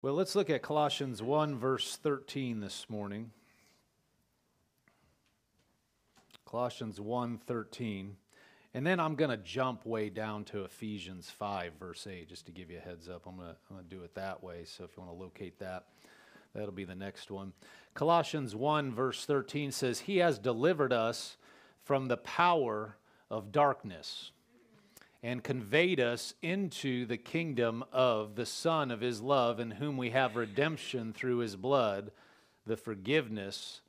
Well, let's look at Colossians 1, verse 13 this morning. Colossians 1, 13. And then I'm going to jump way down to Ephesians 5, verse 8, just to give you a heads up. I'm going to do it that way. So if you want to locate that, that'll be the next one. Colossians 1, verse 13 says, He has delivered us from the power of darkness and conveyed us into the kingdom of the Son of His love, in whom we have redemption through His blood, the forgiveness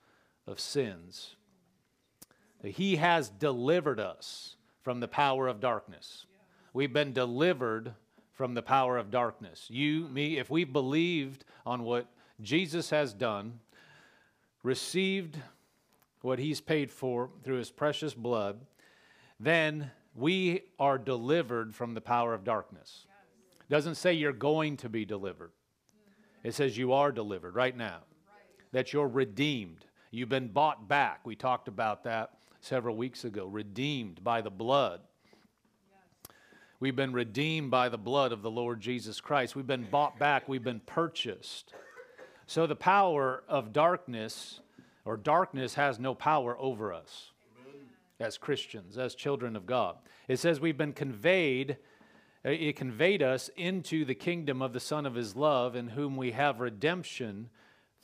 of sins. He has delivered us from the power of darkness. We've been delivered from the power of darkness. You, me, if we believed on what Jesus has done, received what He's paid for through His precious blood, then we are delivered from the power of darkness. It doesn't say you're going to be delivered. It says you are delivered right now. That you're redeemed. You've been bought back. We talked about that several weeks ago. Redeemed by the blood. We've been redeemed by the blood of the Lord Jesus Christ. We've been bought back. We've been purchased. So the power of darkness or darkness has no power over us as Christians, as children of God. It says we've been conveyed, uh, it conveyed us into the kingdom of the Son of His love, in whom we have redemption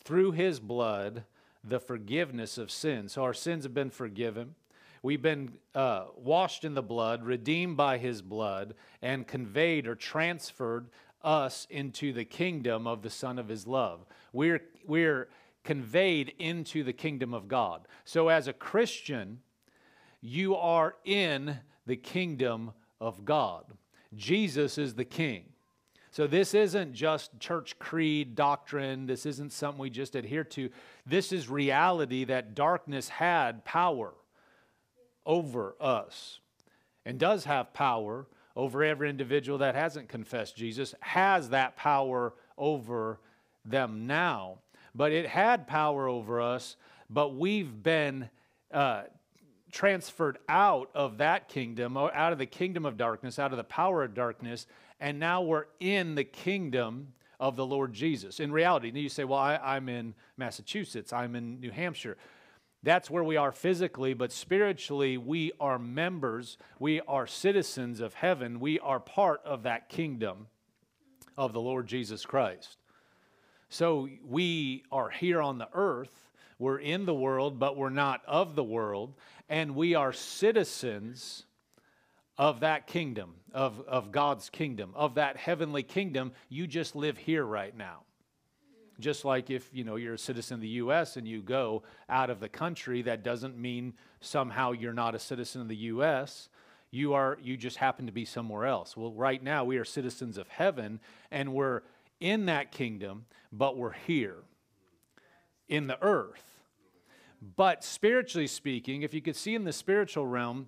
through His blood, the forgiveness of sins. So our sins have been forgiven. We've been uh, washed in the blood, redeemed by His blood, and conveyed or transferred us into the kingdom of the Son of His love. We're, we're conveyed into the kingdom of God. So as a Christian, you are in the kingdom of God. Jesus is the king. So this isn't just church creed doctrine. This isn't something we just adhere to. This is reality that darkness had power over us and does have power over every individual that hasn't confessed Jesus, has that power over them now. But it had power over us, but we've been uh, transferred out of that kingdom, out of the kingdom of darkness, out of the power of darkness, and now we're in the kingdom of the Lord Jesus. In reality, you say, well, I, am in Massachusetts, I'm in New Hampshire. That's where we are physically, but spiritually, we are members, we are citizens of heaven, we are part of that kingdom of the Lord Jesus Christ. So we are here on the earth we're in the world, but we're not of the world. And we are citizens of that kingdom, of, of God's kingdom, of that heavenly kingdom. You just live here right now. Just like if you know you're a citizen of the U.S. and you go out of the country, that doesn't mean somehow you're not a citizen of the U.S. You are you just happen to be somewhere else. Well, right now we are citizens of heaven, and we're in that kingdom, but we're here in the earth. But spiritually speaking, if you could see in the spiritual realm,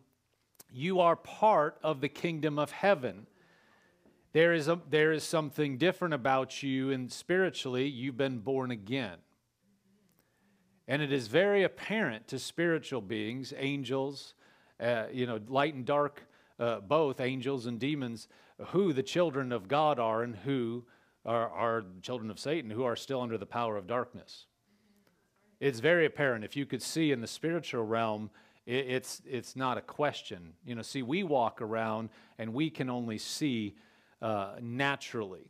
you are part of the kingdom of heaven. There is, a, there is something different about you, and spiritually, you've been born again. And it is very apparent to spiritual beings, angels, uh, you know, light and dark, uh, both angels and demons, who the children of God are and who are, are children of Satan, who are still under the power of darkness it's very apparent. If you could see in the spiritual realm, it, it's, it's not a question. You know, see, we walk around and we can only see uh, naturally.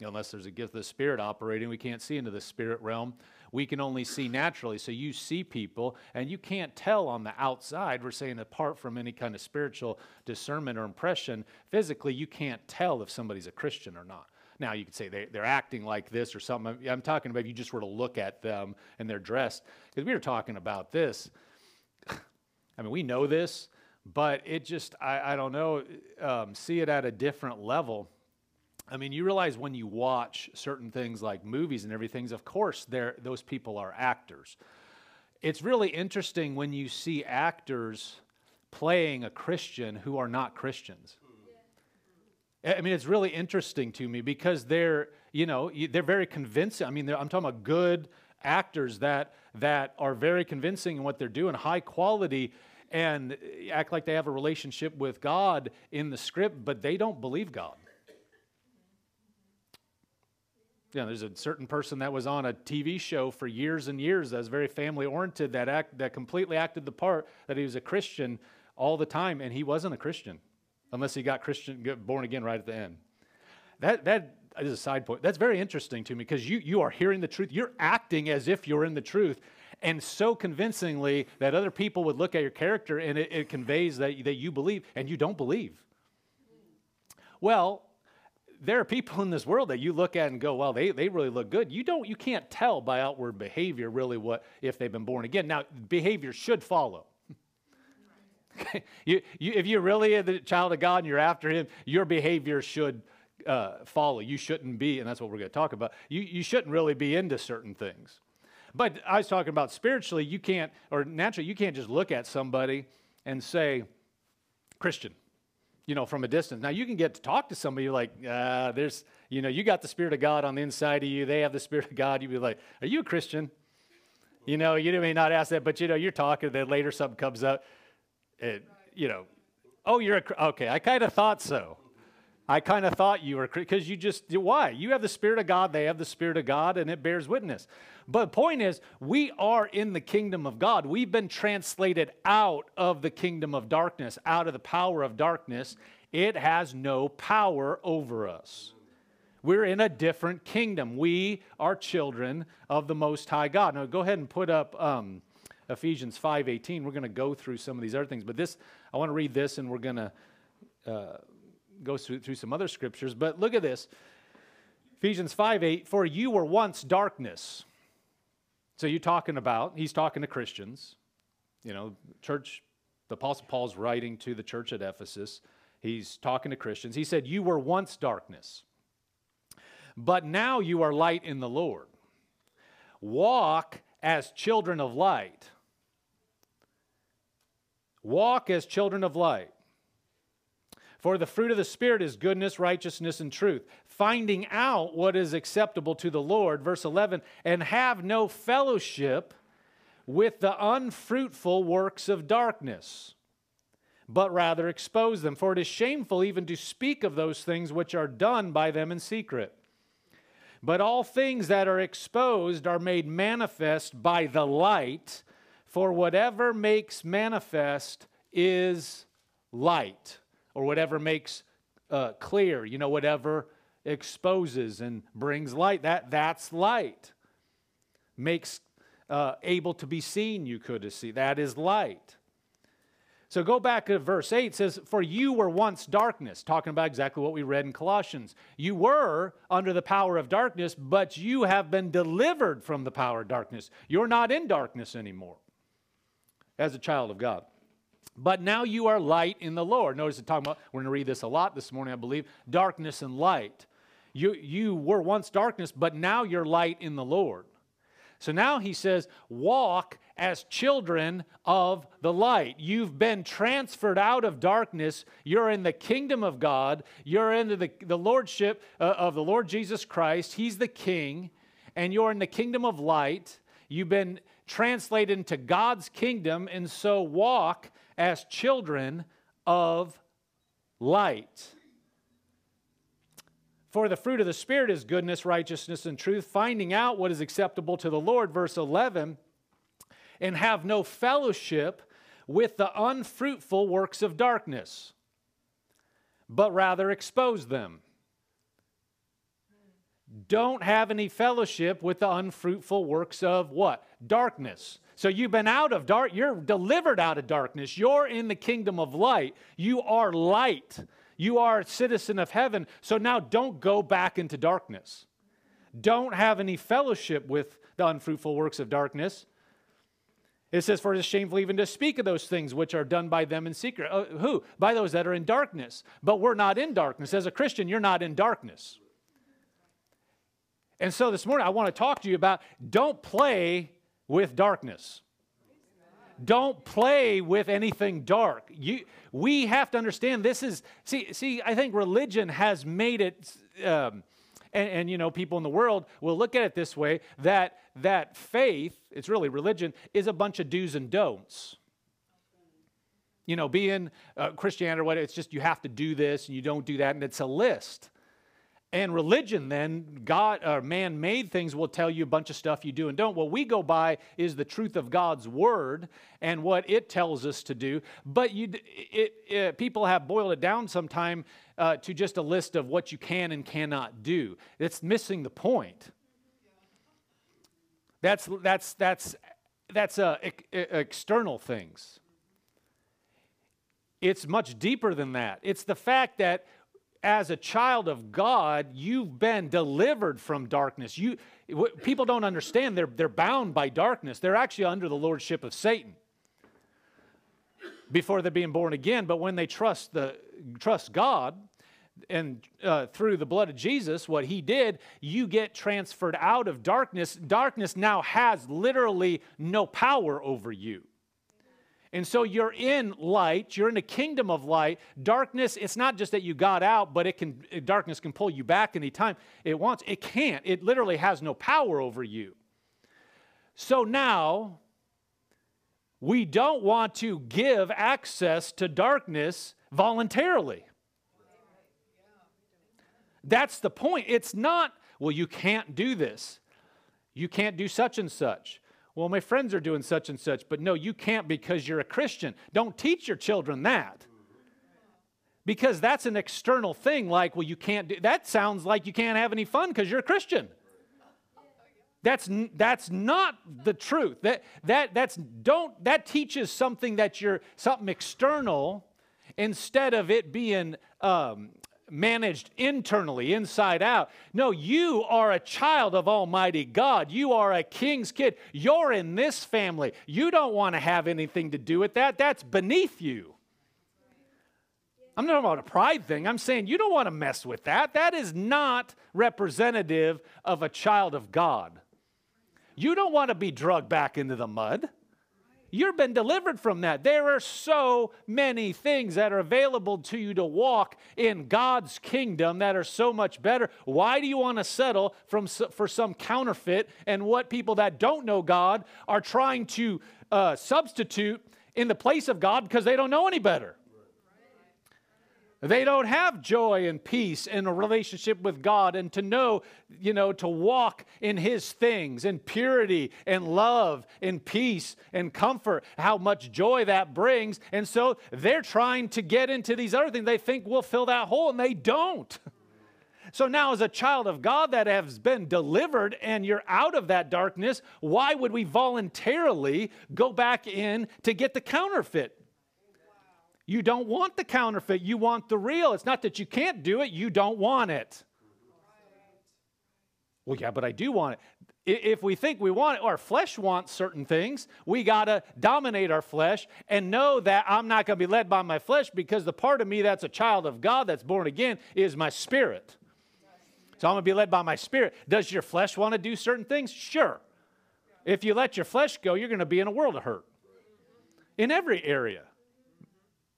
Unless there's a gift of the Spirit operating, we can't see into the spirit realm. We can only see naturally. So you see people, and you can't tell on the outside. We're saying apart from any kind of spiritual discernment or impression, physically, you can't tell if somebody's a Christian or not. Now, you could say they, they're acting like this or something. I'm talking about if you just were to look at them and they're dressed. Because we were talking about this. I mean, we know this, but it just, I, I don't know, um, see it at a different level. I mean, you realize when you watch certain things like movies and everything, of course, those people are actors. It's really interesting when you see actors playing a Christian who are not Christians. I mean, it's really interesting to me because they're, you know, they're very convincing. I mean, I'm talking about good actors that that are very convincing in what they're doing, high quality, and act like they have a relationship with God in the script, but they don't believe God. You know, there's a certain person that was on a TV show for years and years that was very family oriented that act, that completely acted the part that he was a Christian all the time, and he wasn't a Christian unless he got Christian born again right at the end. That that is a side point. That's very interesting to me because you you are hearing the truth. You're acting as if you're in the truth, and so convincingly that other people would look at your character and it, it conveys that, that you believe and you don't believe. Well, there are people in this world that you look at and go, well, they, they really look good. You don't, you can't tell by outward behavior really what if they've been born again. Now, behavior should follow. you, you, if you're really the child of God and you're after Him, your behavior should uh, follow. You shouldn't be, and that's what we're going to talk about. You, you shouldn't really be into certain things. But I was talking about spiritually, you can't, or naturally, you can't just look at somebody and say, Christian you know, from a distance. Now you can get to talk to somebody like, uh, there's, you know, you got the Spirit of God on the inside of you. They have the Spirit of God. You'd be like, are you a Christian? You know, you may not ask that, but you know, you're talking. Then later something comes up. It, you know, oh, you're a okay. I kind of thought so. I kind of thought you were because you just why you have the Spirit of God. They have the Spirit of God, and it bears witness. But the point is, we are in the kingdom of God. We've been translated out of the kingdom of darkness, out of the power of darkness. It has no power over us. We're in a different kingdom. We are children of the Most High God. Now, go ahead and put up um, Ephesians 5.18. We're going to go through some of these other things. But this, I want to read this, and we're going to uh, go through, through some other scriptures. But look at this. Ephesians 5 8, for you were once darkness. So you're talking about, he's talking to Christians. You know, church, the Apostle Paul's writing to the church at Ephesus. He's talking to Christians. He said, You were once darkness, but now you are light in the Lord. Walk as children of light. Walk as children of light. For the fruit of the Spirit is goodness, righteousness, and truth, finding out what is acceptable to the Lord. Verse 11, and have no fellowship with the unfruitful works of darkness, but rather expose them. For it is shameful even to speak of those things which are done by them in secret. But all things that are exposed are made manifest by the light, for whatever makes manifest is light or whatever makes uh, clear, you know, whatever exposes and brings light. That, that's light. Makes uh, able to be seen, you could see. That is light. So go back to verse 8 says, For you were once darkness, talking about exactly what we read in Colossians. You were under the power of darkness, but you have been delivered from the power of darkness. You're not in darkness anymore as a child of God. But now you are light in the Lord. Notice it's talking about, we're going to read this a lot this morning, I believe, darkness and light. You, you were once darkness, but now you're light in the Lord. So now he says, walk as children of the light. You've been transferred out of darkness. You're in the kingdom of God. You're into the, the lordship uh, of the Lord Jesus Christ. He's the king, and you're in the kingdom of light. You've been translated into God's kingdom, and so walk as children of light. For the fruit of the Spirit is goodness, righteousness, and truth, finding out what is acceptable to the Lord. Verse 11, and have no fellowship with the unfruitful works of darkness, but rather expose them. Don't have any fellowship with the unfruitful works of what? Darkness. So you've been out of dark, you're delivered out of darkness. You're in the kingdom of light. You are light. You are a citizen of heaven. So now don't go back into darkness. Don't have any fellowship with the unfruitful works of darkness. It says, For it is shameful even to speak of those things which are done by them in secret. Uh, who? By those that are in darkness. But we're not in darkness. As a Christian, you're not in darkness. And so this morning, I want to talk to you about don't play with darkness. Don't play with anything dark. You, we have to understand this is, see, see I think religion has made it, um, and, and, you know, people in the world will look at it this way that, that faith, it's really religion, is a bunch of do's and don'ts. You know, being uh, Christianity or what, it's just you have to do this and you don't do that, and it's a list. And religion, then, God or man made things will tell you a bunch of stuff you do and don't. What we go by is the truth of God's word and what it tells us to do. But you, it, it, people have boiled it down sometime uh, to just a list of what you can and cannot do. It's missing the point. That's, that's, that's, that's uh, external things. It's much deeper than that. It's the fact that as a child of God, you've been delivered from darkness. You, people don't understand they're, they're bound by darkness. They're actually under the lordship of Satan before they're being born again. But when they trust, the, trust God and uh, through the blood of Jesus, what he did, you get transferred out of darkness. Darkness now has literally no power over you. And so you're in light, you're in the kingdom of light. Darkness, it's not just that you got out, but it can darkness can pull you back anytime it wants. It can't. It literally has no power over you. So now we don't want to give access to darkness voluntarily. That's the point. It's not, well, you can't do this. You can't do such and such. Well, my friends are doing such and such, but no, you can't because you're a Christian. Don't teach your children that. Because that's an external thing, like, well, you can't do that sounds like you can't have any fun because you're a Christian. That's, that's not the truth. That, that, that's, don't, that teaches something that you're something external instead of it being um, managed internally, inside out. No, you are a child of Almighty God. You are a king's kid. You're in this family. You don't want to have anything to do with that. That's beneath you. I'm not about a pride thing. I'm saying you don't want to mess with that. That is not representative of a child of God. You don't want to be drugged back into the mud. You've been delivered from that. There are so many things that are available to you to walk in God's kingdom that are so much better. Why do you want to settle from, for some counterfeit and what people that don't know God are trying to uh, substitute in the place of God because they don't know any better? They don't have joy and peace in a relationship with God and to know, you know, to walk in His things in purity and love and peace and comfort, how much joy that brings. And so they're trying to get into these other things they think will fill that hole, and they don't. So now, as a child of God that has been delivered and you're out of that darkness, why would we voluntarily go back in to get the counterfeit? You don't want the counterfeit, you want the real. It's not that you can't do it, you don't want it. Well, yeah, but I do want it. If we think we want it, our flesh wants certain things, we got to dominate our flesh and know that I'm not going to be led by my flesh because the part of me that's a child of God that's born again is my spirit. So I'm going to be led by my spirit. Does your flesh want to do certain things? Sure. If you let your flesh go, you're going to be in a world of hurt in every area.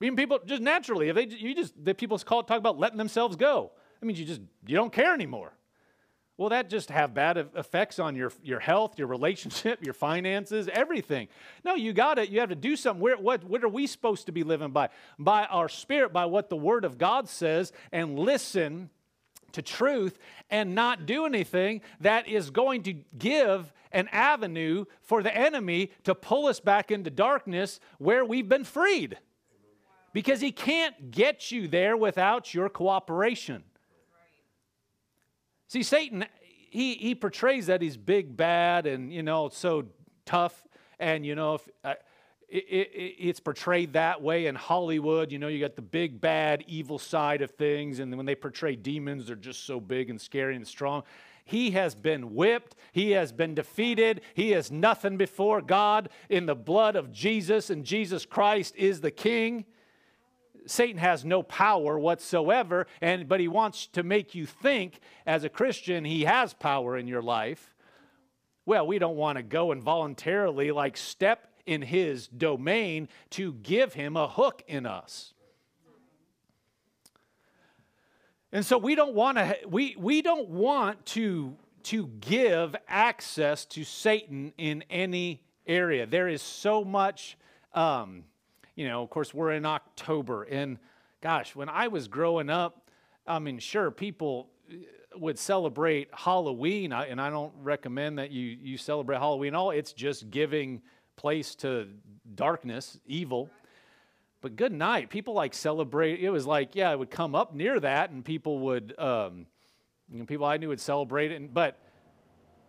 Even people just naturally, if they you just the people call talk about letting themselves go. That means you just you don't care anymore. Well, that just have bad effects on your, your health, your relationship, your finances, everything. No, you got it. You have to do something. Where, what, what are we supposed to be living by? By our spirit, by what the Word of God says, and listen to truth and not do anything that is going to give an avenue for the enemy to pull us back into darkness where we've been freed because he can't get you there without your cooperation. See, Satan, he, he portrays that he's big, bad, and, you know, so tough. And, you know, if, uh, it, it, it's portrayed that way in Hollywood. You know, you got the big, bad, evil side of things. And when they portray demons, they're just so big and scary and strong. He has been whipped. He has been defeated. He is nothing before God in the blood of Jesus, and Jesus Christ is the King. Satan has no power whatsoever, and, but he wants to make you think as a Christian he has power in your life. Well, we don't want to go and voluntarily like step in his domain to give him a hook in us. And so we don't want to we, we don't want to to give access to Satan in any area. There is so much um, you know, of course, we're in October. And gosh, when I was growing up, I mean, sure, people, would celebrate Halloween, and I don't recommend that you, you celebrate Halloween all, it's just giving place to darkness, evil. But good night. People like celebrate. It was like, yeah, it would come up near that, and people would, um, you know, people I knew would celebrate it. But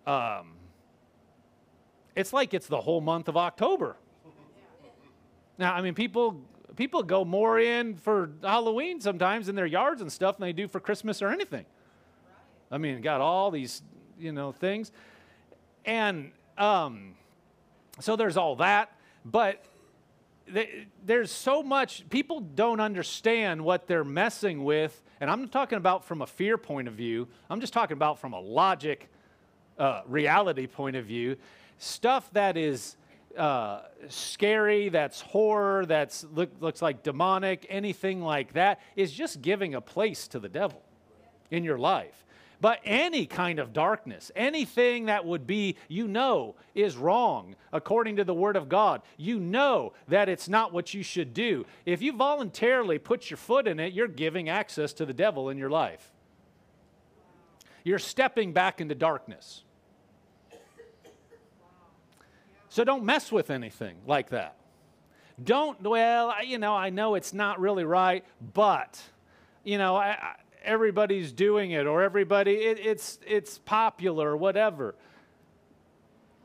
um, it's like it's the whole month of October. Now, I mean, people people go more in for Halloween sometimes in their yards and stuff than they do for Christmas or anything. I mean, got all these, you know, things. And um, so there's all that. But there's so much, people don't understand what they're messing with. And I'm not talking about from a fear point of view, I'm just talking about from a logic, uh, reality point of view. Stuff that is uh, scary, that's horror, that's look, looks like demonic, anything like that, is just giving a place to the devil in your life. But any kind of darkness, anything that would be, you know, is wrong according to the Word of God. You know that it's not what you should do. If you voluntarily put your foot in it, you're giving access to the devil in your life. You're stepping back into darkness. So don't mess with anything like that. Don't, well, you know, I know it's not really right, but, you know, I, I, everybody's doing it or everybody, it, it's, it's popular or whatever.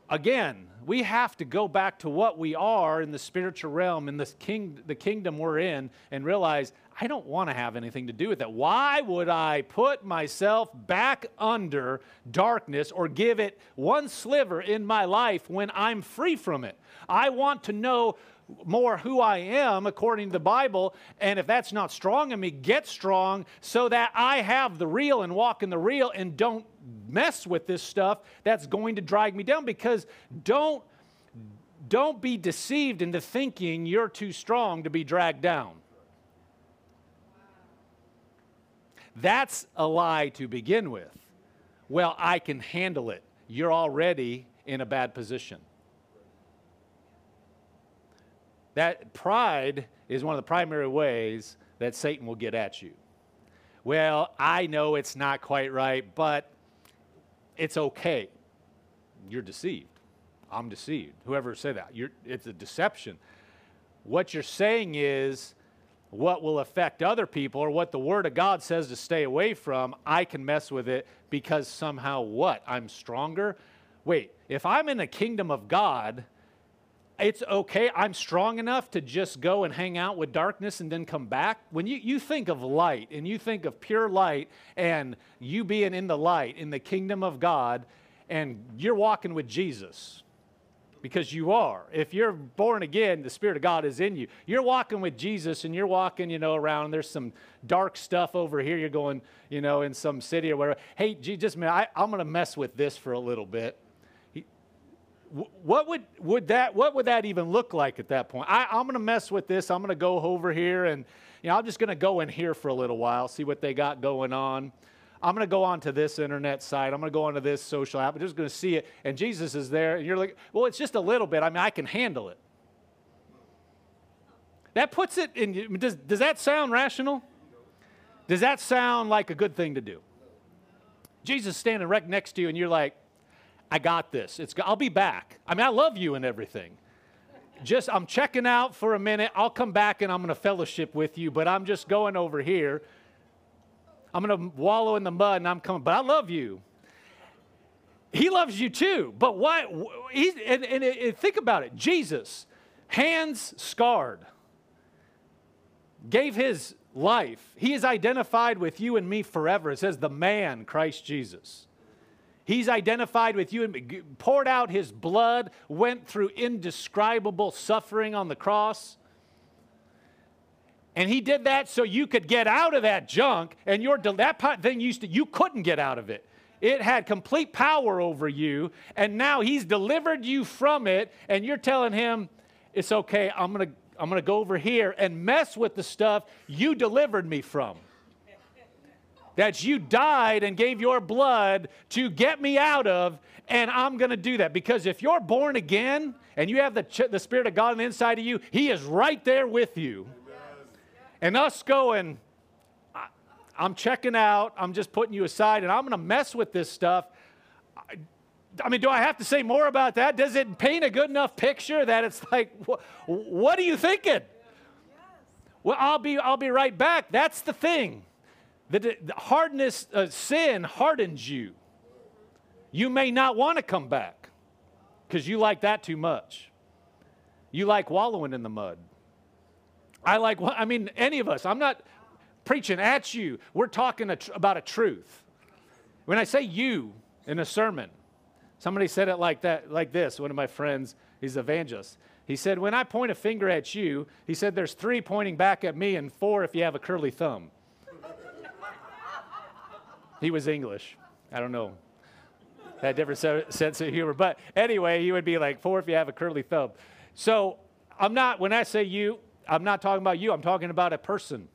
Again, we have to go back to what we are in the spiritual realm, in the, king, the kingdom we're in, and realize I don't want to have anything to do with that. Why would I put myself back under darkness or give it one sliver in my life when I'm free from it? I want to know more who I am according to the Bible. And if that's not strong in me, get strong so that I have the real and walk in the real and don't mess with this stuff that's going to drag me down because don't don't be deceived into thinking you're too strong to be dragged down. That's a lie to begin with. Well, I can handle it. You're already in a bad position. That pride is one of the primary ways that Satan will get at you. Well, I know it's not quite right, but it's okay. You're deceived. I'm deceived. Whoever said that, it's a deception. What you're saying is what will affect other people or what the Word of God says to stay away from, I can mess with it because somehow what? I'm stronger? Wait, if I'm in the kingdom of God, it's okay. I'm strong enough to just go and hang out with darkness and then come back. When you, you think of light and you think of pure light and you being in the light in the kingdom of God and you're walking with Jesus, because you are. If you're born again, the Spirit of God is in you. You're walking with Jesus and you're walking, you know, around. There's some dark stuff over here. You're going, you know, in some city or whatever. Hey, Jesus, man, I, I'm going to mess with this for a little bit what would, would that what would that even look like at that point I, i'm going to mess with this i'm going to go over here and you know i'm just going to go in here for a little while see what they got going on i'm going to go on to this internet site i'm going to go onto this social app i'm just going to see it and jesus is there and you're like well it's just a little bit i mean i can handle it that puts it in does, does that sound rational does that sound like a good thing to do jesus standing right next to you and you're like I got this. It's, I'll be back. I mean, I love you and everything. Just, I'm checking out for a minute. I'll come back and I'm going to fellowship with you, but I'm just going over here. I'm going to wallow in the mud and I'm coming, but I love you. He loves you too. But why? He's, and, and, and think about it Jesus, hands scarred, gave his life. He is identified with you and me forever. It says the man, Christ Jesus. He's identified with you and poured out his blood, went through indescribable suffering on the cross. And he did that so you could get out of that junk, and your that thing used to you couldn't get out of it. It had complete power over you, and now he's delivered you from it, and you're telling him, "It's okay. I'm gonna I'm gonna go over here and mess with the stuff you delivered me from." that you died and gave your blood to get me out of, and I'm going to do that. Because if you're born again and you have the, the Spirit of God on the inside of you, He is right there with you. And us going, I'm checking out. I'm just putting you aside, and I'm going to mess with this stuff. I, I mean, do I have to say more about that? Does it paint a good enough picture that it's like, wh- what are you thinking? Well, I'll be, I'll be right back. That's the thing. The, the hardness, uh, sin hardens you. You may not want to come back because you like that too much. You like wallowing in the mud. I like, I mean, any of us, I'm not preaching at you. We're talking a tr- about a truth. When I say you in a sermon, somebody said it like that, like this. One of my friends, he's an evangelist. He said, When I point a finger at you, he said, there's three pointing back at me and four if you have a curly thumb. he was English. I don't know. Had different sense of humor. But anyway, he would be like, four if you have a curly thumb. So I'm not, when I say you, I'm not talking about you, I'm talking about a person.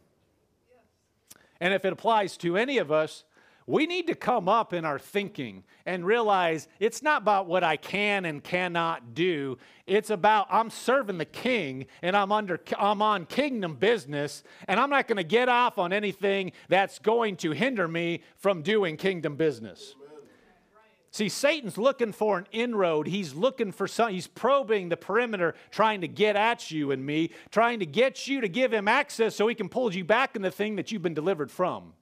And if it applies to any of us, we need to come up in our thinking and realize it's not about what I can and cannot do. It's about I'm serving the king and I'm under I'm on kingdom business and I'm not going to get off on anything that's going to hinder me from doing kingdom business. See, Satan's looking for an inroad. He's looking for some, he's probing the perimeter, trying to get at you and me, trying to get you to give him access so he can pull you back in the thing that you've been delivered from.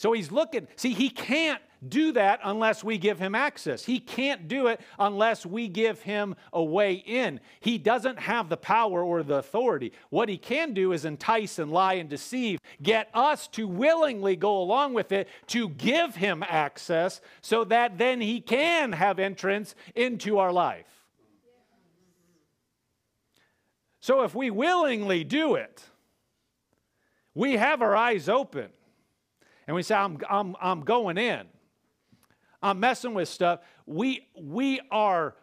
So he's looking, see, he can't do that unless we give him access. He can't do it unless we give him a way in. He doesn't have the power or the authority. What he can do is entice and lie and deceive, get us to willingly go along with it, to give him access so that then he can have entrance into our life. So if we willingly do it, we have our eyes open and we say, I'm, I'm, I'm going in, I'm messing with stuff, we, we are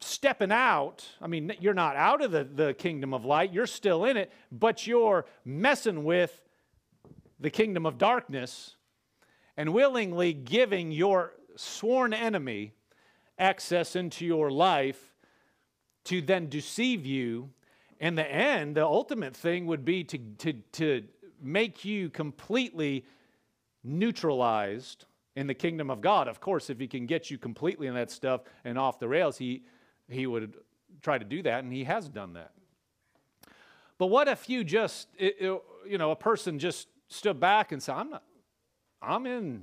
stepping out. I mean, you're not out of the, the kingdom of light, you're still in it, but you're messing with the kingdom of darkness and willingly giving your sworn enemy access into your life to then deceive you. In the end, the ultimate thing would be to, to, to make you completely neutralized in the kingdom of God. Of course, if he can get you completely in that stuff and off the rails, he, he would try to do that, and he has done that. But what if you just, it, it, you know, a person just stood back and said, I'm not, I'm in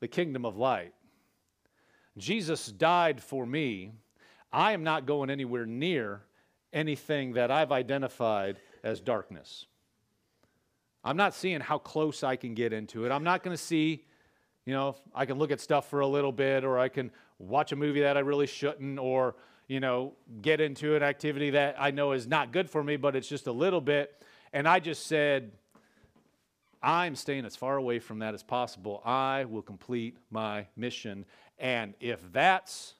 the kingdom of light. Jesus died for me. I am not going anywhere near anything that I've identified as darkness. I'm not seeing how close I can get into it. I'm not going to see, you know, I can look at stuff for a little bit or I can watch a movie that I really shouldn't or, you know, get into an activity that I know is not good for me, but it's just a little bit. And I just said, I'm staying as far away from that as possible. I will complete my mission. And if that's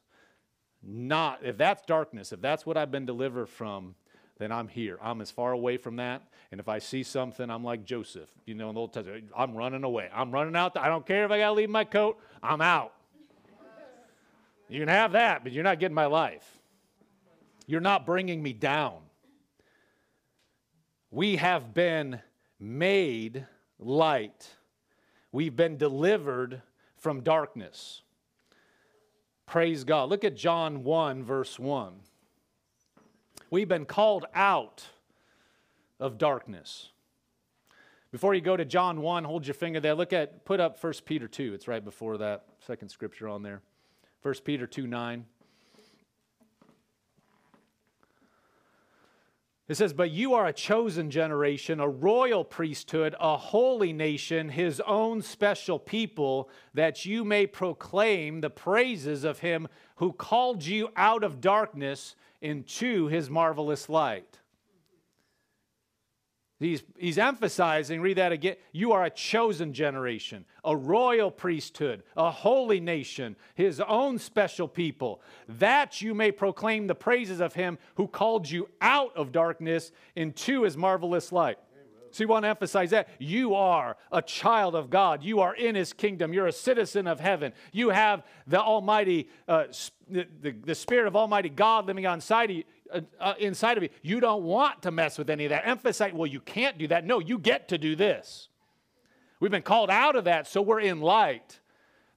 not, if that's darkness, if that's what I've been delivered from, then I'm here. I'm as far away from that. And if I see something, I'm like Joseph, you know, in the Old Testament. I'm running away. I'm running out. I don't care if I got to leave my coat. I'm out. You can have that, but you're not getting my life. You're not bringing me down. We have been made light. We've been delivered from darkness. Praise God. Look at John 1, verse 1. We've been called out of darkness. Before you go to John 1, hold your finger there. Look at, put up 1 Peter 2. It's right before that second scripture on there. 1 Peter 2 9. It says, But you are a chosen generation, a royal priesthood, a holy nation, his own special people, that you may proclaim the praises of him who called you out of darkness into his marvelous light. He's, he's emphasizing, read that again, you are a chosen generation, a royal priesthood, a holy nation, his own special people, that you may proclaim the praises of him who called you out of darkness into his marvelous light. So you want to emphasize that. You are a child of God. You are in his kingdom. You're a citizen of heaven. You have the Almighty, uh, the, the, the, Spirit of Almighty God living inside of, you, uh, uh, inside of you. You don't want to mess with any of that. Emphasize, well, you can't do that. No, you get to do this. We've been called out of that, so we're in light.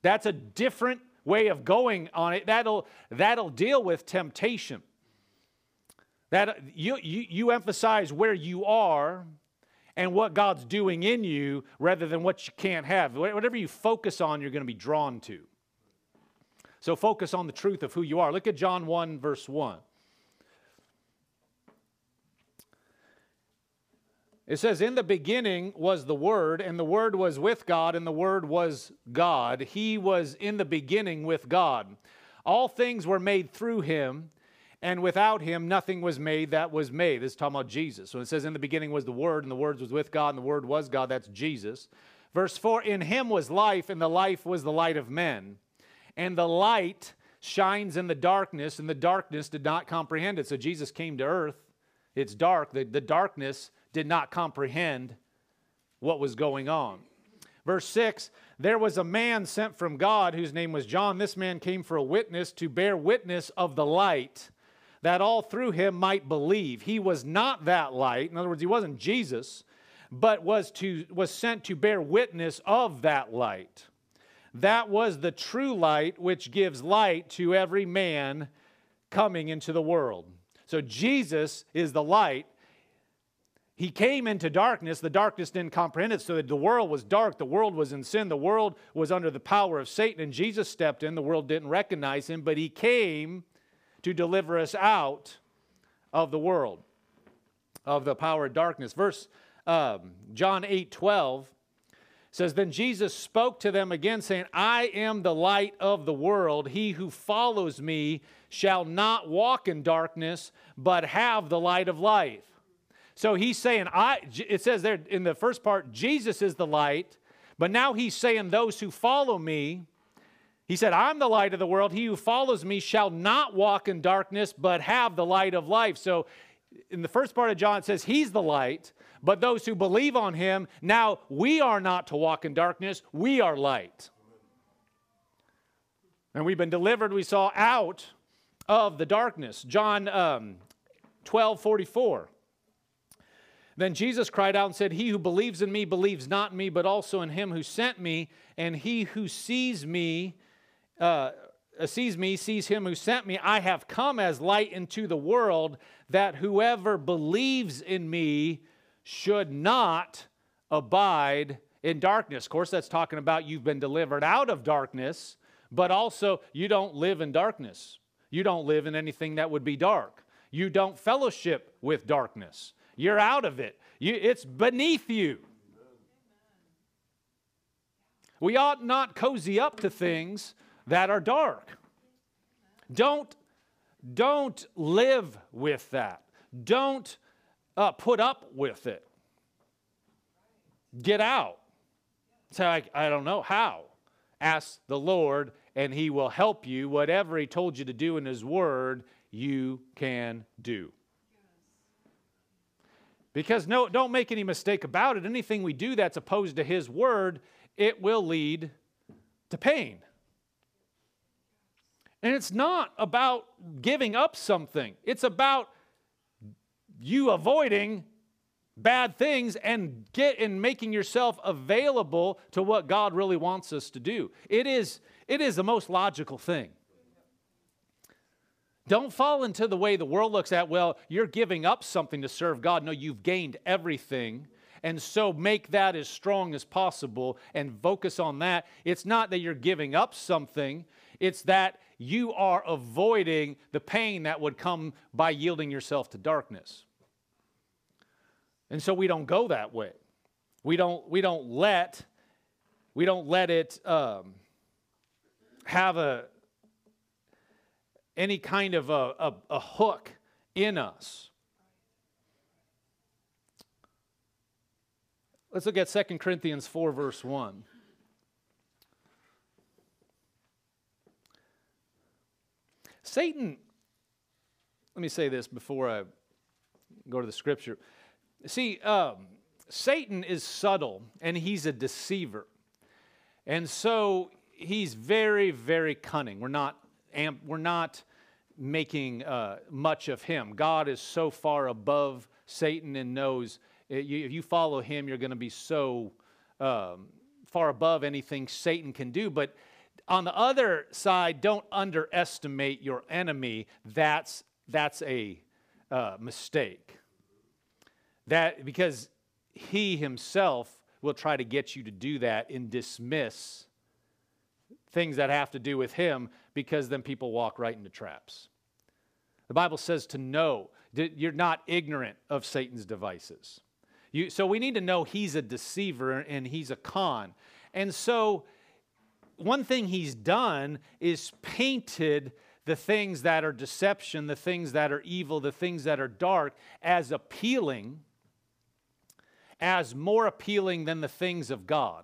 That's a different way of going on it. That'll, that'll deal with temptation. That you, you, you emphasize where you are and what God's doing in you rather than what you can't have. Whatever you focus on, you're going to be drawn to. So focus on the truth of who you are. Look at John 1, verse 1. It says, In the beginning was the Word, and the Word was with God, and the Word was God. He was in the beginning with God. All things were made through him, and without him nothing was made that was made. This is talking about Jesus. So it says, In the beginning was the Word, and the Word was with God, and the Word was God. That's Jesus. Verse 4 In him was life, and the life was the light of men. And the light shines in the darkness, and the darkness did not comprehend it. So Jesus came to earth. It's dark. The, the darkness did not comprehend what was going on. Verse 6 There was a man sent from God whose name was John. This man came for a witness to bear witness of the light that all through him might believe. He was not that light. In other words, he wasn't Jesus, but was, to, was sent to bear witness of that light. That was the true light which gives light to every man coming into the world. So Jesus is the light. He came into darkness. The darkness didn't comprehend it. So the world was dark. The world was in sin. The world was under the power of Satan. And Jesus stepped in. The world didn't recognize him, but he came to deliver us out of the world, of the power of darkness. Verse um, John 8 12 says, Then Jesus spoke to them again, saying, I am the light of the world. He who follows me shall not walk in darkness, but have the light of life. So he's saying, I, it says there in the first part, Jesus is the light, but now he's saying, Those who follow me, he said, I'm the light of the world. He who follows me shall not walk in darkness, but have the light of life. So in the first part of John, it says, He's the light, but those who believe on him, now we are not to walk in darkness, we are light. And we've been delivered, we saw, out of the darkness. John um, 12 44. Then Jesus cried out and said, He who believes in me believes not in me, but also in him who sent me. And he who sees me, uh, sees me, sees him who sent me. I have come as light into the world, that whoever believes in me should not abide in darkness. Of course, that's talking about you've been delivered out of darkness, but also you don't live in darkness. You don't live in anything that would be dark. You don't fellowship with darkness. You're out of it. You, it's beneath you. We ought not cozy up to things that are dark. Don't, don't live with that. Don't uh, put up with it. Get out. Say, I, I don't know how. Ask the Lord, and He will help you. Whatever He told you to do in His Word, you can do. Because no, don't make any mistake about it. Anything we do that's opposed to His word, it will lead to pain. And it's not about giving up something, it's about you avoiding bad things and get and making yourself available to what God really wants us to do. It is, it is the most logical thing. Don't fall into the way the world looks at, well, you're giving up something to serve God. No, you've gained everything. And so make that as strong as possible and focus on that. It's not that you're giving up something, it's that you are avoiding the pain that would come by yielding yourself to darkness. And so we don't go that way. We don't, we don't let we don't let it um, have a, any kind of a, a, a hook in us. Let's look at 2 Corinthians 4, verse 1. Satan, let me say this before I go to the scripture. See, um, Satan is subtle and he's a deceiver. And so he's very, very cunning. We're not, we're not making uh, much of him. God is so far above Satan and knows if you follow him, you're going to be so um, far above anything Satan can do. But on the other side, don't underestimate your enemy. That's, that's a uh, mistake. That, because he himself will try to get you to do that and dismiss things that have to do with him because then people walk right into traps. The Bible says to know that you're not ignorant of Satan's devices. You, so we need to know he's a deceiver and he's a con. And so one thing he's done is painted the things that are deception, the things that are evil, the things that are dark as appealing, as more appealing than the things of God.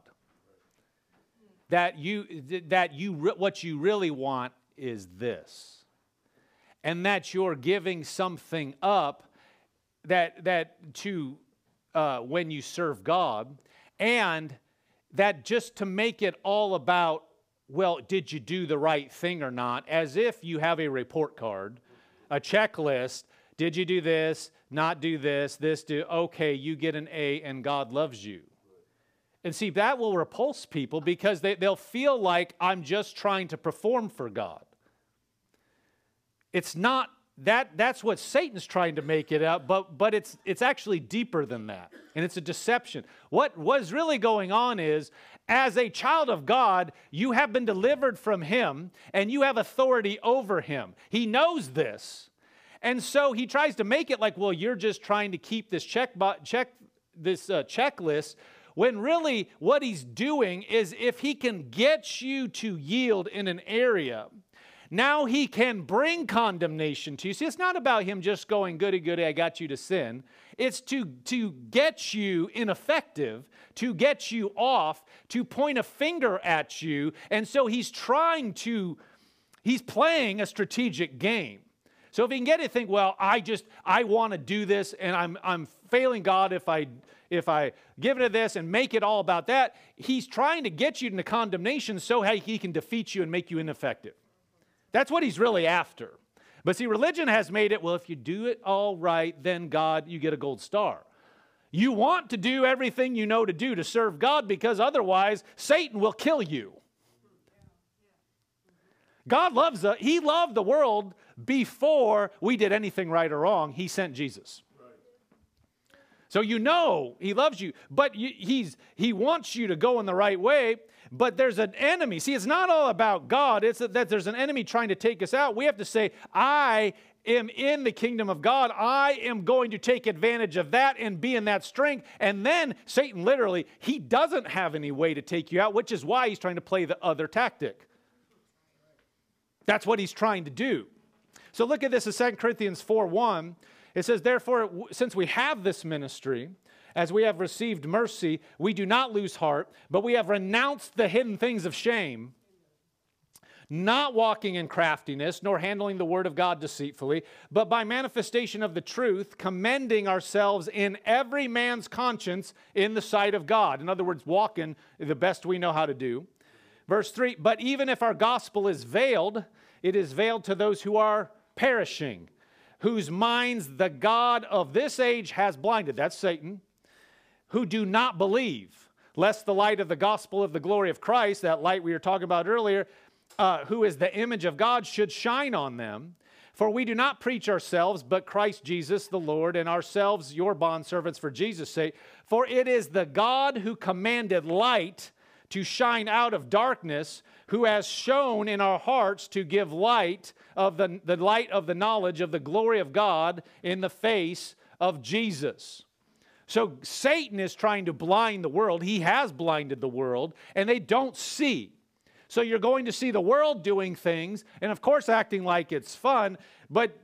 That you, that you, what you really want is this and that you're giving something up that that to uh, when you serve God, and that just to make it all about well, did you do the right thing or not? As if you have a report card, a checklist. Did you do this? Not do this? This do? Okay, you get an A, and God loves you. And see, that will repulse people because they, they'll feel like I'm just trying to perform for God. It's not that that's what Satan's trying to make it out, but but it's it's actually deeper than that. And it's a deception. What was really going on is as a child of God, you have been delivered from him and you have authority over him. He knows this. And so he tries to make it like, well, you're just trying to keep this check check this uh, checklist when really what he's doing is if he can get you to yield in an area now he can bring condemnation to you. See, it's not about him just going, goody, goody, I got you to sin. It's to, to get you ineffective, to get you off, to point a finger at you. And so he's trying to, he's playing a strategic game. So if he can get it, think, well, I just, I want to do this and I'm, I'm failing God if I, if I give it to this and make it all about that. He's trying to get you into condemnation so he can defeat you and make you ineffective. That's what he's really after. But see, religion has made it well, if you do it all right, then God, you get a gold star. You want to do everything you know to do to serve God because otherwise Satan will kill you. God loves us. He loved the world before we did anything right or wrong. He sent Jesus. So you know he loves you, but he's, he wants you to go in the right way but there's an enemy. See, it's not all about God, it's that there's an enemy trying to take us out. We have to say, I am in the kingdom of God. I am going to take advantage of that and be in that strength. And then Satan literally, he doesn't have any way to take you out, which is why he's trying to play the other tactic. That's what he's trying to do. So look at this in 2 Corinthians 4 1. It says, Therefore, since we have this ministry, as we have received mercy, we do not lose heart, but we have renounced the hidden things of shame, not walking in craftiness, nor handling the word of God deceitfully, but by manifestation of the truth, commending ourselves in every man's conscience in the sight of God. In other words, walking the best we know how to do. Verse 3 But even if our gospel is veiled, it is veiled to those who are perishing, whose minds the God of this age has blinded. That's Satan who do not believe, lest the light of the gospel of the glory of Christ, that light we were talking about earlier, uh, who is the image of God, should shine on them. For we do not preach ourselves, but Christ Jesus the Lord, and ourselves your bondservants for Jesus' sake. For it is the God who commanded light to shine out of darkness, who has shown in our hearts to give light of the, the light of the knowledge of the glory of God in the face of Jesus. So Satan is trying to blind the world. He has blinded the world, and they don't see. So you're going to see the world doing things, and of course, acting like it's fun, but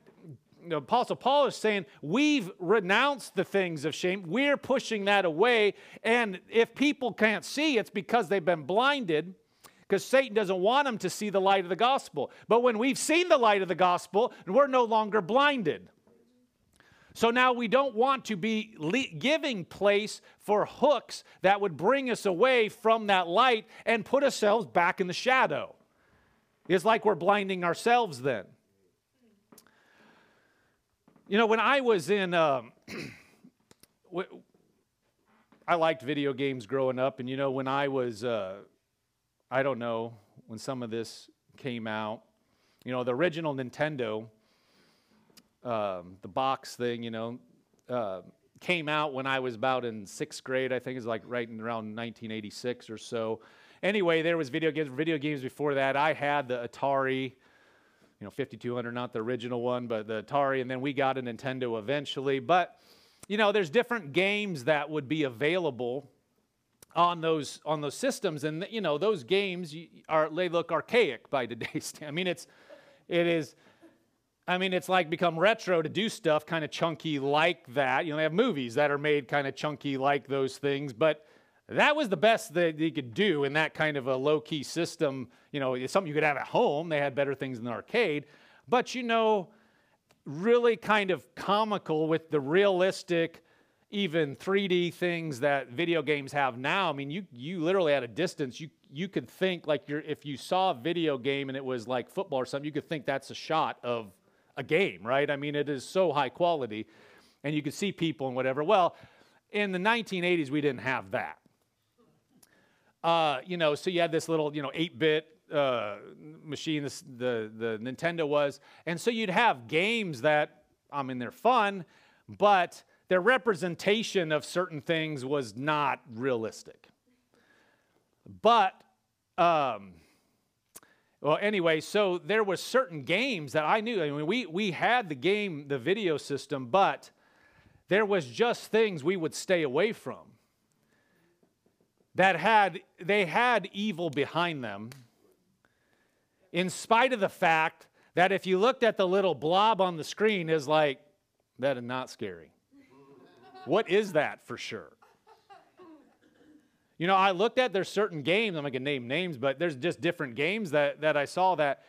the Apostle Paul is saying, We've renounced the things of shame. We're pushing that away. And if people can't see, it's because they've been blinded, because Satan doesn't want them to see the light of the gospel. But when we've seen the light of the gospel, we're no longer blinded. So now we don't want to be giving place for hooks that would bring us away from that light and put ourselves back in the shadow. It's like we're blinding ourselves then. You know, when I was in, um, I liked video games growing up, and you know, when I was, uh, I don't know, when some of this came out, you know, the original Nintendo, um, the box thing, you know, uh, came out when I was about in sixth grade. I think it's like right around 1986 or so. Anyway, there was video games. Video games before that. I had the Atari, you know, 5200, not the original one, but the Atari, and then we got a Nintendo eventually. But you know, there's different games that would be available on those on those systems, and you know, those games are they look archaic by today's. I mean, it's it is I mean, it's like become retro to do stuff kind of chunky like that. You know, they have movies that are made kind of chunky like those things, but that was the best that they could do in that kind of a low key system. You know, it's something you could have at home. They had better things in the arcade, but you know, really kind of comical with the realistic, even 3D things that video games have now. I mean, you you literally at a distance, you you could think like you're if you saw a video game and it was like football or something, you could think that's a shot of a game, right? I mean, it is so high quality, and you could see people and whatever. Well, in the 1980s, we didn't have that. Uh, you know, so you had this little, you know, 8-bit uh, machine, this, the, the Nintendo was, and so you'd have games that, I mean, they're fun, but their representation of certain things was not realistic. But um, well, anyway, so there was certain games that I knew. I mean, we, we had the game, the video system, but there was just things we would stay away from that had they had evil behind them in spite of the fact that if you looked at the little blob on the screen is like that is not scary. What is that for sure? You know, I looked at there's certain games, I'm not gonna name names, but there's just different games that, that I saw that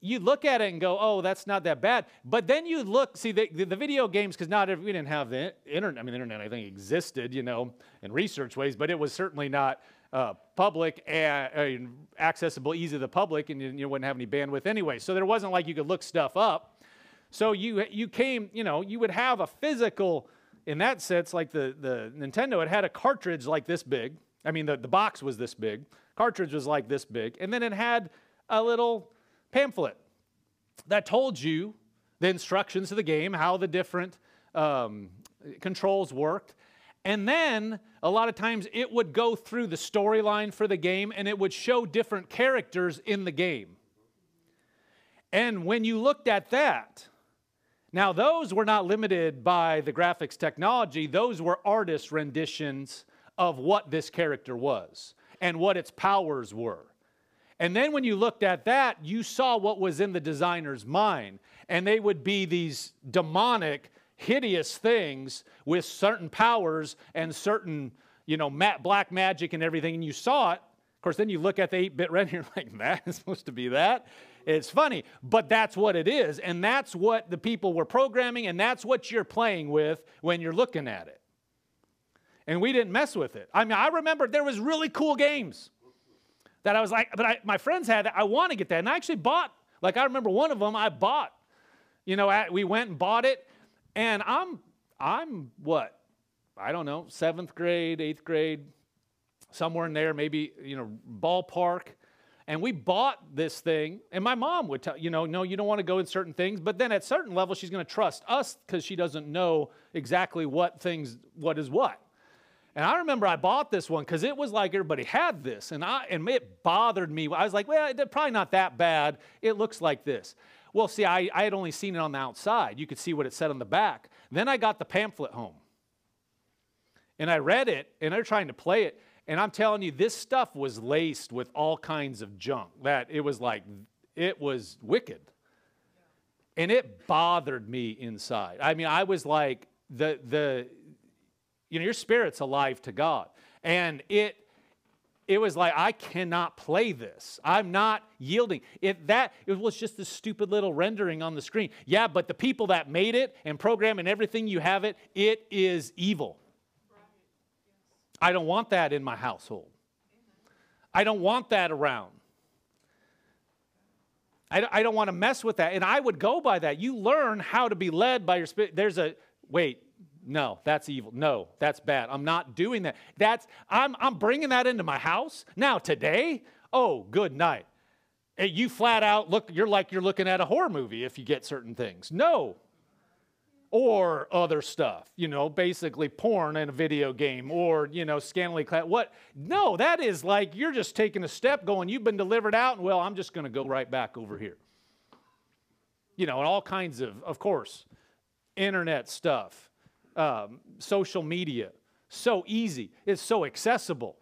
you look at it and go, oh, that's not that bad. But then you look, see, the, the, the video games, because not we didn't have the internet. I mean, the internet, I think, existed, you know, in research ways, but it was certainly not uh, public and uh, accessible easy to the public, and you, you wouldn't have any bandwidth anyway. So there wasn't like you could look stuff up. So you, you came, you know, you would have a physical in that sense, like the, the Nintendo, it had a cartridge like this big. I mean, the, the box was this big. Cartridge was like this big. And then it had a little pamphlet that told you the instructions of the game, how the different um, controls worked. And then a lot of times it would go through the storyline for the game and it would show different characters in the game. And when you looked at that, now, those were not limited by the graphics technology, those were artist renditions of what this character was and what its powers were. And then when you looked at that, you saw what was in the designer's mind. And they would be these demonic, hideous things with certain powers and certain, you know, black magic and everything. And you saw it. Of course, then you look at the 8 bit render, you're like, that is supposed to be that. It's funny, but that's what it is. And that's what the people were programming, and that's what you're playing with when you're looking at it. And we didn't mess with it. I mean, I remember there was really cool games that I was like, but I, my friends had, I want to get that. And I actually bought, like I remember one of them I bought. You know, we went and bought it, and I'm, I'm what? I don't know, seventh grade, eighth grade, somewhere in there, maybe, you know, ballpark. And we bought this thing, and my mom would tell, you know, no, you don't want to go in certain things, but then at certain level, she's going to trust us because she doesn't know exactly what things, what is what. And I remember I bought this one because it was like everybody had this, and I and it bothered me. I was like, well, it's probably not that bad. It looks like this. Well, see, I, I had only seen it on the outside. You could see what it said on the back. Then I got the pamphlet home. And I read it, and they're trying to play it. And I'm telling you, this stuff was laced with all kinds of junk that it was like, it was wicked. And it bothered me inside. I mean, I was like, the, the, you know, your spirit's alive to God. And it, it was like I cannot play this. I'm not yielding. It that it was just this stupid little rendering on the screen. Yeah, but the people that made it and program and everything you have it, it is evil. I don't want that in my household. I don't want that around. I, I don't want to mess with that. And I would go by that. You learn how to be led by your spirit. There's a, wait, No, that's evil. No, that's bad. I'm not doing that. That's I'm I'm bringing that into my house. Now today, oh, good night. Hey, you flat out look you're like you're looking at a horror movie if you get certain things. No. Or other stuff, you know, basically porn in a video game or, you know, scantily clad. What? No, that is like you're just taking a step going, you've been delivered out, and well, I'm just going to go right back over here. You know, and all kinds of, of course, internet stuff, um, social media. So easy, it's so accessible.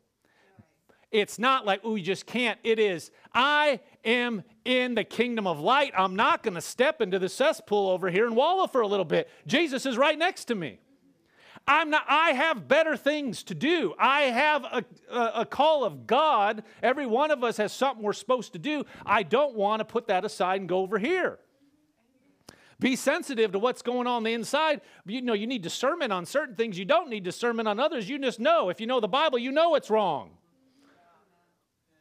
It's not like, oh, you just can't. It is, I am in the kingdom of light. I'm not going to step into the cesspool over here and wallow for a little bit. Jesus is right next to me. I'm not, I have better things to do. I have a, a, a, call of God. Every one of us has something we're supposed to do. I don't want to put that aside and go over here. Be sensitive to what's going on, the inside. You know, you need discernment on certain things. You don't need discernment on others. You just know. If you know the Bible, you know it's wrong.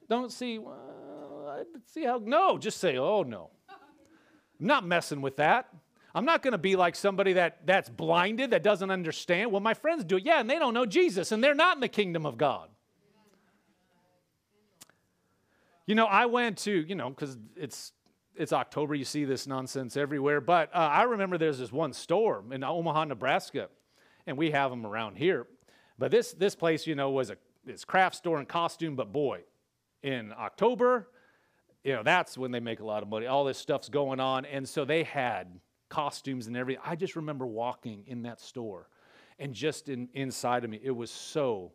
Don't see, well, see how, no, just say, oh no. I'm not messing with that. I'm not going to be like somebody that, that's blinded, that doesn't understand. Well, my friends do it. Yeah, and they don't know Jesus, and they're not in the kingdom of God. You know, I went to, you know, because it's it's October, you see this nonsense everywhere. But uh, I remember there's this one store in Omaha, Nebraska, and we have them around here. But this this place, you know, was a this craft store and costume. But boy, in October, you know, that's when they make a lot of money. All this stuff's going on. And so they had costumes and everything. I just remember walking in that store and just in, inside of me, it was so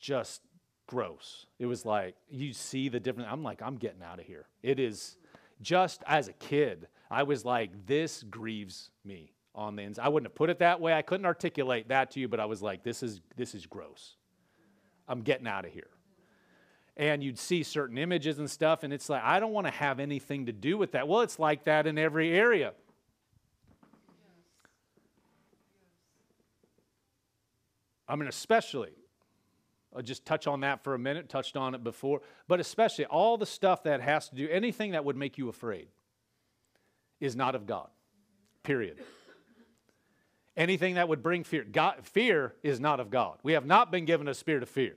just gross. It was like, you see the difference. I'm like, I'm getting out of here. It is just as a kid, I was like, this grieves me on the inside. I wouldn't have put it that way. I couldn't articulate that to you, but I was like, this is, this is gross. I'm getting out of here and you'd see certain images and stuff, and it's like, I don't want to have anything to do with that. Well, it's like that in every area. I mean, especially, I'll just touch on that for a minute, touched on it before, but especially all the stuff that has to do, anything that would make you afraid is not of God, period. Anything that would bring fear, God, fear is not of God. We have not been given a spirit of fear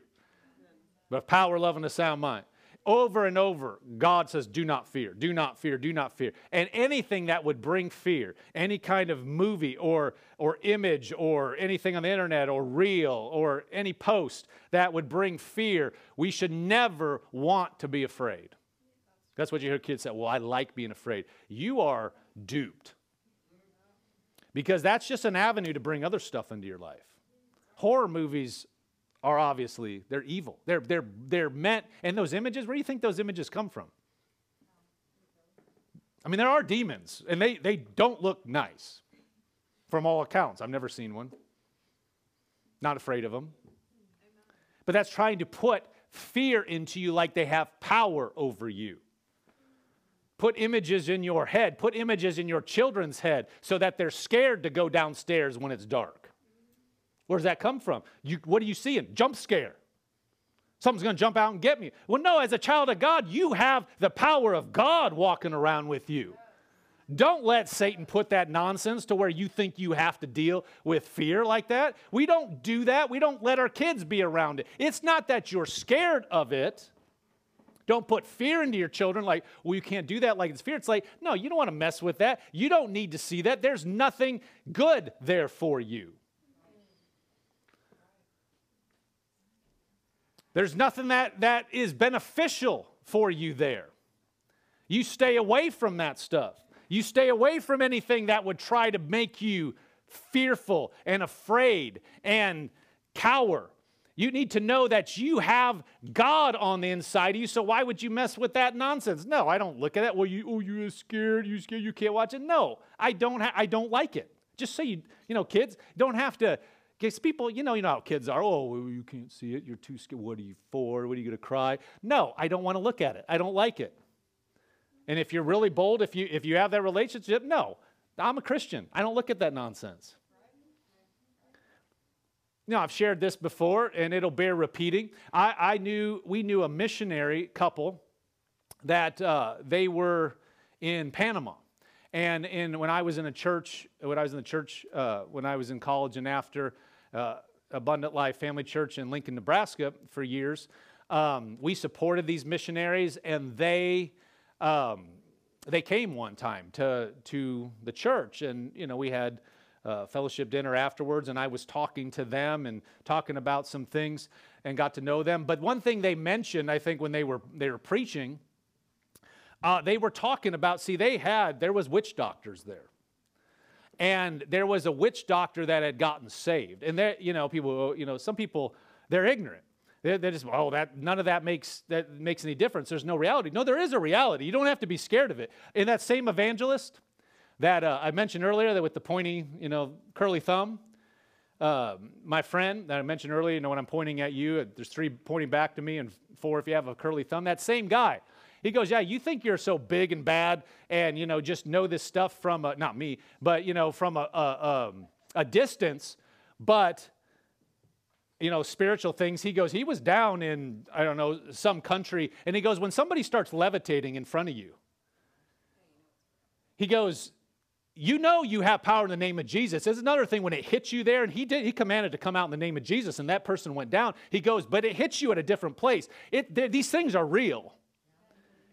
but power, love, and a sound mind. Over and over, God says, Do not fear, do not fear, do not fear. And anything that would bring fear, any kind of movie or, or image or anything on the internet or reel or any post that would bring fear, we should never want to be afraid. That's what you hear kids say, Well, I like being afraid. You are duped. Because that's just an avenue to bring other stuff into your life. Horror movies are obviously they're evil. They're they're they're meant and those images, where do you think those images come from? I mean, there are demons, and they, they don't look nice from all accounts. I've never seen one. Not afraid of them. But that's trying to put fear into you like they have power over you. Put images in your head, put images in your children's head so that they're scared to go downstairs when it's dark. Where does that come from? You, what are you seeing? Jump scare. Something's going to jump out and get me. Well, no, as a child of God, you have the power of God walking around with you. Don't let Satan put that nonsense to where you think you have to deal with fear like that. We don't do that. We don't let our kids be around it. It's not that you're scared of it. Don't put fear into your children like, well, you can't do that like it's fear. It's like, no, you don't want to mess with that. You don't need to see that. There's nothing good there for you. There's nothing that, that is beneficial for you there. You stay away from that stuff. You stay away from anything that would try to make you fearful and afraid and cower. You need to know that you have God on the inside of you, so why would you mess with that nonsense? No, I don't look at that. Well, you oh, you're scared, you scared, you can't watch it. No, I don't ha- I don't like it. Just so you, you know, kids don't have to because people, you know, you know how kids are. Oh, you can't see it. You're too scared. What are you for? What are you going to cry? No, I don't want to look at it. I don't like it. And if you're really bold, if you if you have that relationship, no, I'm a Christian. I don't look at that nonsense. You know, I've shared this before, and it'll bear repeating. I, I knew we knew a missionary couple that uh, they were in Panama, And in, when I was in a church, when I was in the church, uh, when I was in college and after, uh, Abundant Life Family Church in Lincoln, Nebraska for years, um, we supported these missionaries and they, um, they came one time to, to the church and, you know, we had uh, fellowship dinner afterwards and I was talking to them and talking about some things and got to know them. But one thing they mentioned, I think, when they were, they were preaching, uh, they were talking about, see, they had, there was witch doctors there. And there was a witch doctor that had gotten saved. And there, you know, people, you know, some people, they're ignorant. They, they just, oh, that none of that makes that makes any difference. There's no reality. No, there is a reality. You don't have to be scared of it. In that same evangelist that uh, I mentioned earlier, that with the pointy, you know, curly thumb, uh, my friend that I mentioned earlier, you know, when I'm pointing at you, there's three pointing back to me and four if you have a curly thumb. That same guy he goes, Yeah, you think you're so big and bad and, you know, just know this stuff from, a, not me, but, you know, from a, a, um, a distance, but, you know, spiritual things. He goes, He was down in, I don't know, some country, and he goes, When somebody starts levitating in front of you, he goes, you know you have power in the name of Jesus. There's another thing when it hits you there, and he did, he commanded to come out in the name of Jesus, and that person went down. He goes, but it hits you at a different place. It, these things are real.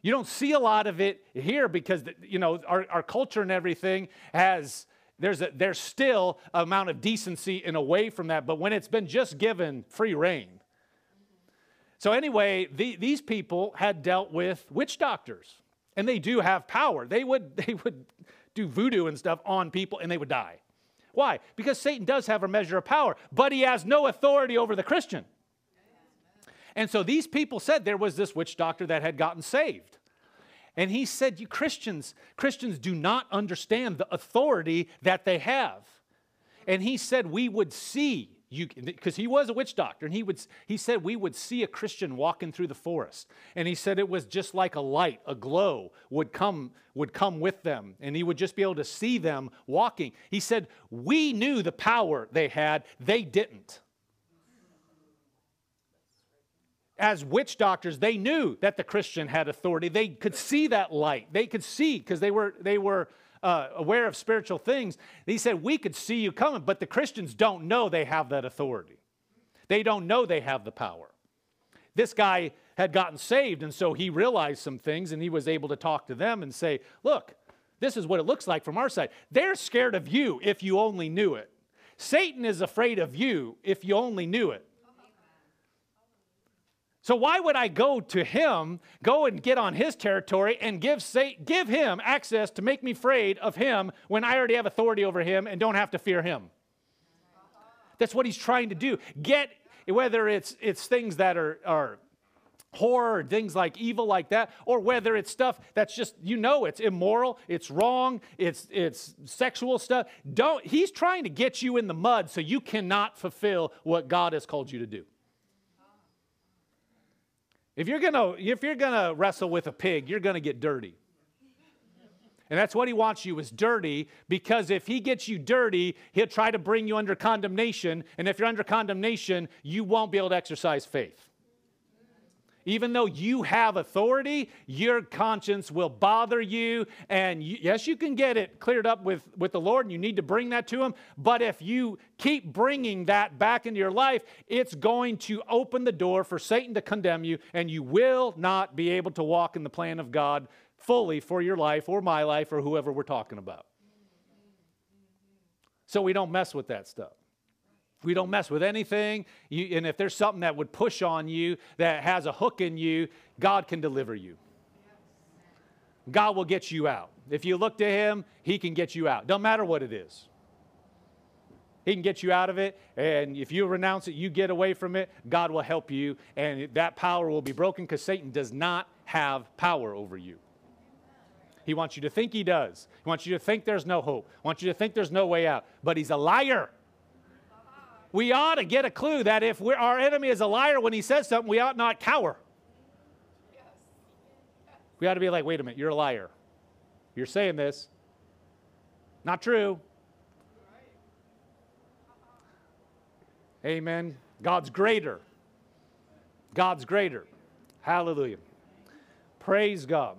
You don't see a lot of it here because, you know, our, our culture and everything has, there's, a, there's still amount of decency and away from that. But when it's been just given free reign. So anyway, the, these people had dealt with witch doctors and they do have power. They would, they would do voodoo and stuff on people and they would die. Why? Because Satan does have a measure of power, but he has no authority over the Christian. And so these people said there was this witch doctor that had gotten saved. And he said, You Christians, Christians do not understand the authority that they have. And he said, We would see you because he was a witch doctor and he would he said we would see a christian walking through the forest. And he said it was just like a light a glow would come would come with them and he would just be able to see them walking. He said we knew the power they had they didn't as witch doctors, they knew that the Christian had authority. They could see that light. They could see because they were, they were uh, aware of spiritual things. He said, We could see you coming, but the Christians don't know they have that authority. They don't know they have the power. This guy had gotten saved, and so he realized some things, and he was able to talk to them and say, Look, this is what it looks like from our side. They're scared of you if you only knew it. Satan is afraid of you if you only knew it. So why would I go to him, go and get on his territory and give, say, give him access to make me afraid of him when I already have authority over him and don't have to fear him? That's what he's trying to do. Get, whether it's, it's things that are, are horror, things like evil like that, or whether it's stuff that's just, you know, it's immoral, it's wrong, it's, it's sexual stuff. Don't, he's trying to get you in the mud so you cannot fulfill what God has called you to do. If you're gonna, if you're gonna wrestle with a pig, you're gonna get dirty. And that's what he wants you is dirty because if he gets you dirty, he'll try to bring you under condemnation. And if you're under condemnation, you won't be able to exercise faith. Even though you have authority, your conscience will bother you. And you, yes, you can get it cleared up with, with the Lord, and you need to bring that to Him. But if you keep bringing that back into your life, it's going to open the door for Satan to condemn you, and you will not be able to walk in the plan of God fully for your life or my life or whoever we're talking about. So we don't mess with that stuff. We don't mess with anything. You, and if there's something that would push on you that has a hook in you, God can deliver you. God will get you out. If you look to Him, He can get you out. Don't matter what it is. He can get you out of it. And if you renounce it, you get away from it, God will help you. And that power will be broken because Satan does not have power over you. He wants you to think he does. He wants you to think there's no hope. He wants you to think there's no way out. But he's a liar we ought to get a clue that if our enemy is a liar when he says something, we ought not cower. We ought to be like, wait a minute, you're a liar. You're saying this. Not true. Amen. God's greater. God's greater. Hallelujah. Praise God.